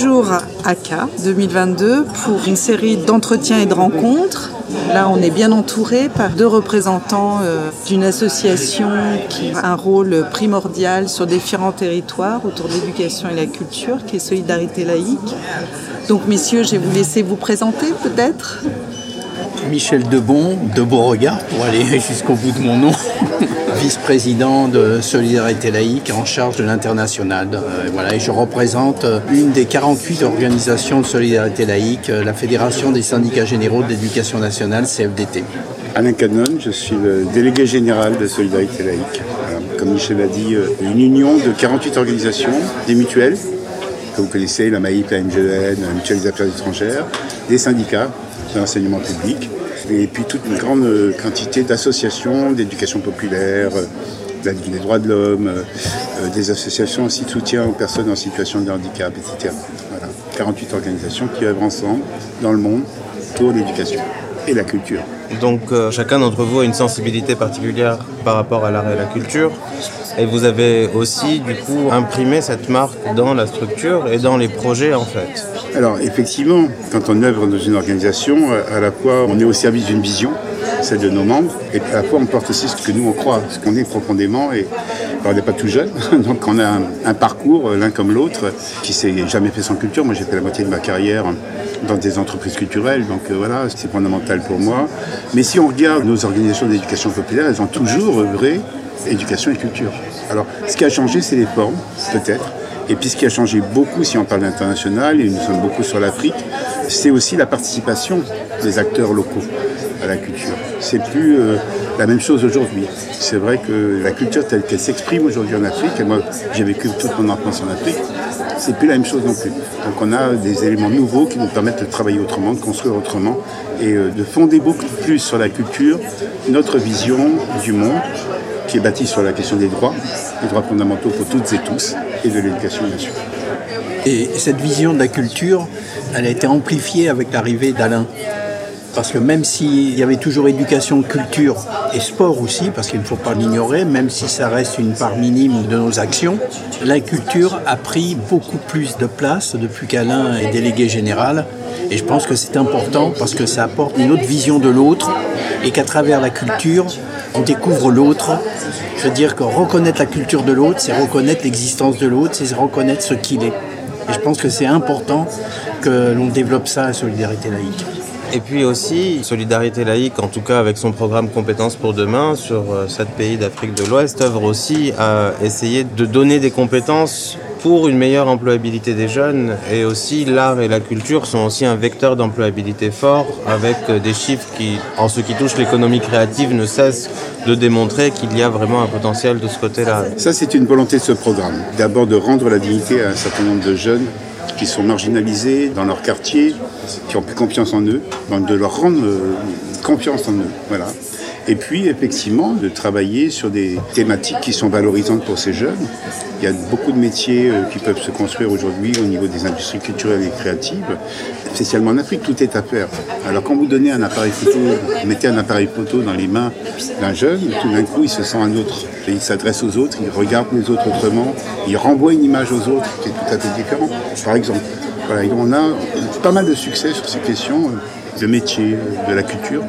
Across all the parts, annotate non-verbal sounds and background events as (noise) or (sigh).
Toujours à K 2022 pour une série d'entretiens et de rencontres. Là, on est bien entouré par deux représentants euh, d'une association qui a un rôle primordial sur différents territoires autour de l'éducation et la culture, qui est Solidarité laïque. Donc, messieurs, je vais vous laisser vous présenter peut-être? Michel Debon, de Beauregard, pour aller (laughs) jusqu'au bout de mon nom, (laughs) vice-président de Solidarité laïque en charge de l'international. Euh, voilà, et je représente euh, une des 48 organisations de Solidarité laïque, euh, la Fédération des syndicats généraux de l'éducation nationale, CFDT. Alain Canon, je suis le délégué général de Solidarité laïque. Comme Michel l'a dit, une union de 48 organisations, des mutuelles, que vous connaissez, la MAIP, la MGN, la Mutuelle des Affaires étrangères, des syndicats, de l'enseignement public, et puis toute une grande quantité d'associations d'éducation populaire, euh, des droits de l'homme, euh, euh, des associations aussi de soutien aux personnes en situation de handicap, etc. Voilà. 48 organisations qui œuvrent ensemble dans le monde pour l'éducation et la culture. Donc chacun d'entre vous a une sensibilité particulière par rapport à l'art et la culture. Et vous avez aussi du coup imprimé cette marque dans la structure et dans les projets en fait. Alors effectivement, quand on œuvre dans une organisation, euh, à la fois on est au service d'une vision, celle de nos membres, et à la fois on porte aussi ce que nous on croit, ce qu'on est profondément. Et on n'est pas tout jeune, (laughs) donc on a un, parcours euh, l'un comme l'autre qui s'est jamais fait sans culture. Moi j'ai fait la moitié de ma carrière dans des entreprises culturelles, donc euh, voilà, c'est fondamental pour moi. Mais si on regarde nos organisations d'éducation populaire, elles ont toujours œuvré éducation et culture. Alors ce qui a changé, c'est les formes, peut-être. Et puis ce qui a changé beaucoup, si on parle d'international, et nous sommes beaucoup sur l'Afrique, c'est aussi la participation des acteurs locaux à la culture. C'est plus euh, la même chose aujourd'hui. C'est vrai que la culture telle qu'elle s'exprime aujourd'hui en Afrique, et moi j'ai vécu toute mon enfance en Afrique, c'est plus la même chose non plus. Donc on a des éléments nouveaux qui nous permettent de travailler autrement, de construire autrement et euh, de fonder beaucoup plus sur la culture notre vision du monde qui est bâti sur la question des droits, des droits fondamentaux pour toutes et tous, et de l'éducation bien sûr. Et cette vision de la culture, elle a été amplifiée avec l'arrivée d'Alain. Parce que même s'il y avait toujours éducation, culture et sport aussi, parce qu'il ne faut pas l'ignorer, même si ça reste une part minime de nos actions, la culture a pris beaucoup plus de place depuis qu'Alain est délégué général. Et je pense que c'est important parce que ça apporte une autre vision de l'autre et qu'à travers la culture, on découvre l'autre. Je veux dire que reconnaître la culture de l'autre, c'est reconnaître l'existence de l'autre, c'est reconnaître ce qu'il est. Et je pense que c'est important que l'on développe ça à Solidarité laïque. Et puis aussi, Solidarité laïque, en tout cas avec son programme Compétences pour demain sur euh, sept pays d'Afrique de l'Ouest, œuvre aussi à essayer de donner des compétences pour une meilleure employabilité des jeunes. Et aussi, l'art et la culture sont aussi un vecteur d'employabilité fort avec euh, des chiffres qui, en ce qui touche l'économie créative, ne cessent de démontrer qu'il y a vraiment un potentiel de ce côté-là. Ça, c'est une volonté de ce programme. D'abord de rendre la dignité à un certain nombre de jeunes qui sont marginalisés dans leur quartier, qui ont plus confiance en eux, donc de leur rendre euh, confiance en eux. Et puis, effectivement, de travailler sur des thématiques qui sont valorisantes pour ces jeunes. Il y a beaucoup de métiers euh, qui peuvent se construire aujourd'hui au niveau des industries culturelles et créatives, spécialement en Afrique, tout est à faire. Alors quand vous donnez un appareil photo, vous mettez un appareil photo dans les mains d'un jeune, tout d'un coup il se sent un autre. il s'adresse aux autres, il regarde les autres autrement, il renvoie une image aux autres qui est tout à fait différente, par exemple. Voilà, on a pas mal de succès sur ces questions euh, de métier, de la culture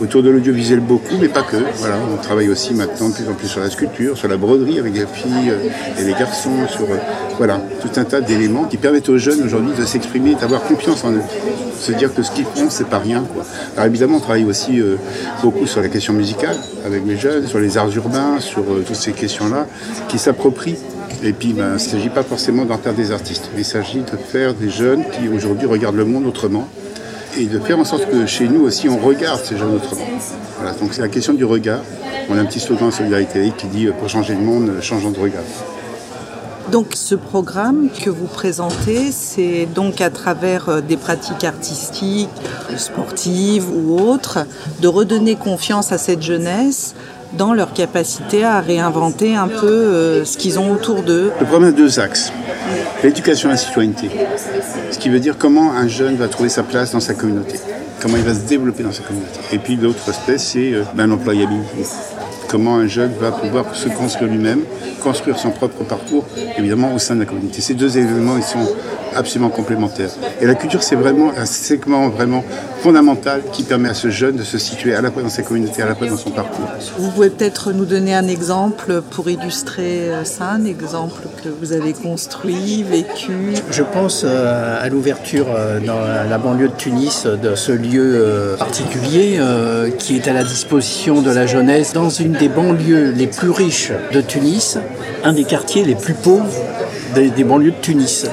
autour de l'audiovisuel beaucoup, mais pas que. Voilà, on travaille aussi maintenant de plus en plus sur la sculpture, sur la broderie avec les filles euh, et les garçons, sur euh, voilà, tout un tas d'éléments qui permettent aux jeunes aujourd'hui de s'exprimer, d'avoir confiance en eux. Se dire que ce qu'ils font, c'est pas rien. Quoi. Alors évidemment, on travaille aussi euh, beaucoup sur la question musicale avec les jeunes, sur les arts urbains, sur toutes ces questions-là, qui s'approprient et puis, ben, il ne s'agit pas forcément d'en faire des artistes. Il s'agit de faire des jeunes qui aujourd'hui regardent le monde autrement, et de faire en sorte que chez nous aussi on regarde ces jeunes autrement. Voilà, donc c'est la question du regard. On a un petit slogan Solidarité qui dit euh, pour changer le monde, euh, changeons de regard. Donc ce programme que vous présentez, c'est donc à travers euh, des pratiques artistiques, sportives ou autres, de redonner confiance à cette jeunesse dans leur capacité à réinventer un peu euh, ce qu'ils ont autour d'eux. Le problème a deux axes. L'éducation à la citoyenneté, ce qui veut dire comment un jeune va trouver sa place dans sa communauté, comment il va se développer dans sa communauté. Et puis l'autre aspect, c'est euh, ben, l'employabilité. Comment un jeune va pouvoir se construire lui-même, construire son propre parcours, évidemment au sein de la communauté. Ces deux éléments, ils sont absolument complémentaires. Et la culture, c'est vraiment un segment vraiment fondamental qui permet à ce jeune de se situer à la fois dans sa communauté, à la fois dans son parcours. Vous pouvez peut-être nous donner un exemple pour illustrer euh, ça, un exemple que vous avez construit, vécu? Je pense euh, à l'ouverture euh, dans la banlieue de Tunis de ce lieu particulier qui est à la disposition de la jeunesse dans une des banlieues les plus riches de Tunis, un des quartiers les plus pauvres des, banlieues de Tunis,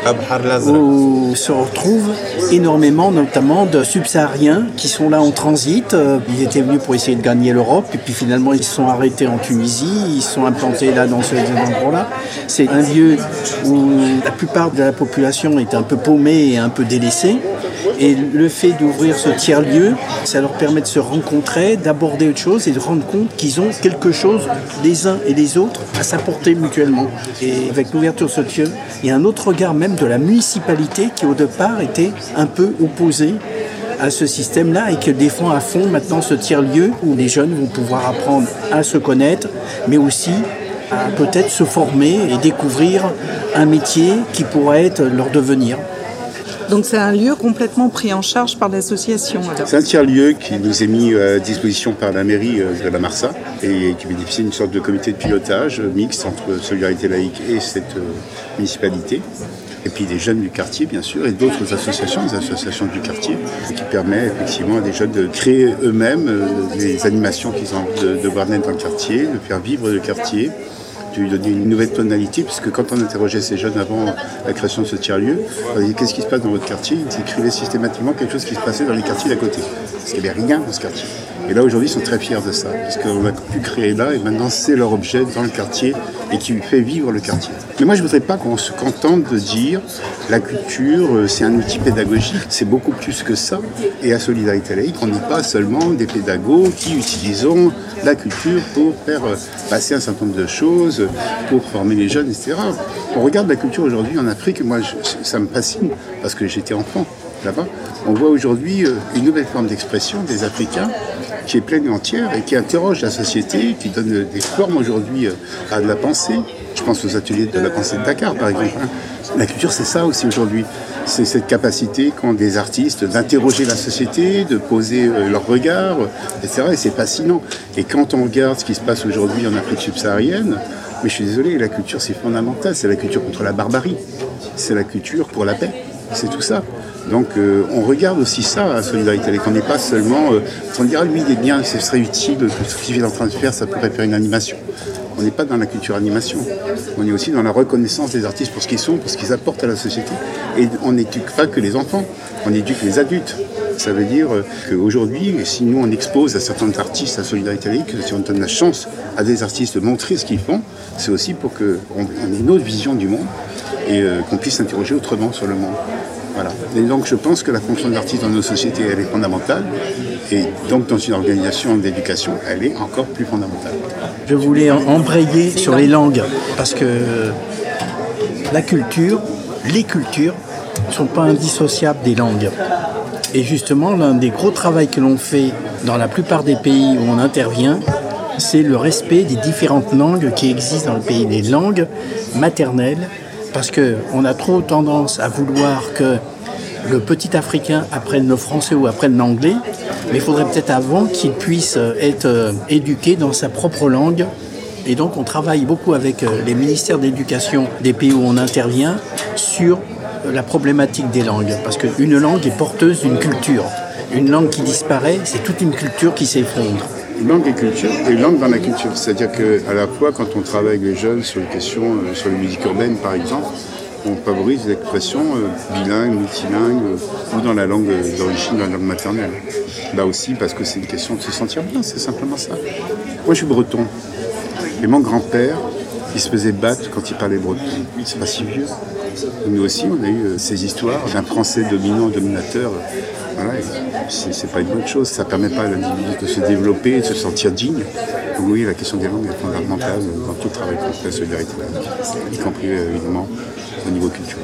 où se retrouvent énormément, notamment de subsahariens qui sont là en transit. Euh, ils étaient venus pour essayer de gagner l'Europe, et puis finalement ils se sont arrêtés en Tunisie, ils se sont implantés là dans ce endroit-là. C'est un lieu où la plupart de la population est un peu paumée et un peu délaissée. Et le fait d'ouvrir ce tiers-lieu, ça leur permet de se rencontrer, d'aborder autre chose et de rendre compte qu'ils ont quelque chose, les uns et les autres, à s'apporter mutuellement. Et avec l'ouverture de ce tiers, il y a un autre regard même de la municipalité qui au départ était un peu opposé à ce système-là et qui défend à fond maintenant ce tiers-lieu où les jeunes vont pouvoir apprendre à se connaître, mais aussi à peut-être se former et découvrir un métier qui pourrait être leur devenir. Donc c'est un lieu complètement pris en charge par l'association. C'est un tiers-lieu qui nous est mis à disposition par la mairie euh, de la Marsa et qui bénéficie d'une sorte de comité de pilotage mixte entre Solidarité laïque et cette euh, municipalité. Et puis des jeunes du quartier, bien sûr, et d'autres associations, des associations du quartier, qui permet effectivement à des jeunes de créer eux-mêmes euh, des animations qu'ils ont envie de, de voir naître dans le quartier, de faire vivre le quartier, donner une nouvelle tonalité, puisque quand on interrogeait ces jeunes avant la création de ce tiers-lieu, on dit qu'est-ce qui se passe dans votre quartier? Ils écrivaient systématiquement quelque chose qui se passait dans les quartiers d'à côté. Parce qu'il n'y avait rien dans ce quartier. Et là, aujourd'hui, ils sont très fiers de ça, parce qu'on a pu créer là, et maintenant, c'est leur objet dans le quartier, et qui fait vivre le quartier. Mais moi, je ne voudrais pas qu'on se contente de dire la culture, euh, c'est un outil pédagogique, c'est beaucoup plus que ça. Et à Solidarité laïque, on n'est pas seulement des pédagogues qui utilisons la culture pour faire euh, passer un certain nombre de choses, pour former les jeunes, etc. On regarde la culture aujourd'hui en Afrique, moi, ça me fascine, parce que j'étais enfant là-bas. On voit aujourd'hui euh, une nouvelle forme d'expression des Africains qui est pleine et entière et qui interroge la société, qui donne des formes aujourd'hui à de la pensée, je pense aux ateliers de la pensée de Dakar, par exemple. Hein. La culture, c'est ça aussi aujourd'hui. C'est cette capacité qu'ont des artistes d'interroger la société, de poser euh, leur regard, etc. Et c'est fascinant. Et quand on regarde ce qui se passe aujourd'hui en Afrique subsaharienne, mais je suis désolé, la culture, c'est fondamental. C'est la culture contre la barbarie. C'est la culture pour la paix. C'est tout ça. Donc euh, on regarde aussi ça à Solidarité On n'est pas seulement euh, on dire ah, lui il est bien, ce serait utile, ce qu'il est en train de faire, ça pourrait faire une animation on n'est pas dans la culture animation. On est aussi dans la reconnaissance des artistes pour ce qu'ils sont, pour ce qu'ils apportent à la société. Et on n'éduque pas que les enfants, on éduque les adultes. Ça veut dire qu'aujourd'hui, si nous on expose à certains artistes à Solidarité Laïque, si on donne la chance à des artistes de montrer ce qu'ils font, c'est aussi pour qu'on ait une autre vision du monde et euh, qu'on puisse s'interroger autrement sur le monde. Voilà. Et donc je pense que la fonction de l'artiste dans nos sociétés, elle est fondamentale. Et donc dans une organisation d'éducation, elle est encore plus fondamentale. Je voulais embrayer sur les langues parce que la culture, les cultures ne sont pas indissociables des langues. Et justement, l'un des gros travaux que l'on fait dans la plupart des pays où on intervient, c'est le respect des différentes langues qui existent dans le pays, les langues maternelles, parce qu'on a trop tendance à vouloir que le petit Africain apprenne le français ou apprenne l'anglais, mais il faudrait peut-être avant qu'il puisse être euh, éduqué dans sa propre langue. Et donc on travaille beaucoup avec euh, les ministères d'éducation des pays où on intervient sur la problématique des langues, parce qu'une langue est porteuse d'une culture. Une langue qui disparaît, c'est toute une culture qui s'effondre. Langue et culture, et langue dans la culture. C'est-à-dire qu'à la fois, quand on travaille avec les jeunes sur les questions, sur les musiques urbaines par exemple, on favorise l'expression euh, bilingue, multilingue euh, ou dans la langue d'origine, dans la langue maternelle. Là aussi, parce que c'est une question de se sentir bien, c'est simplement ça. Moi, je suis breton. Et mon grand-père il se faisait battre quand il parlait breton. C'est pas si vieux. Nous aussi, on a eu euh, ces histoires d'un français dominant, dominateur. Voilà, c'est pas une bonne chose. Ça permet pas à l'individu de se développer, de se sentir digne. Donc oui, la question des langues est fondamentale dans tout travail contre la solidarité y compris euh, évidemment au niveau culturel.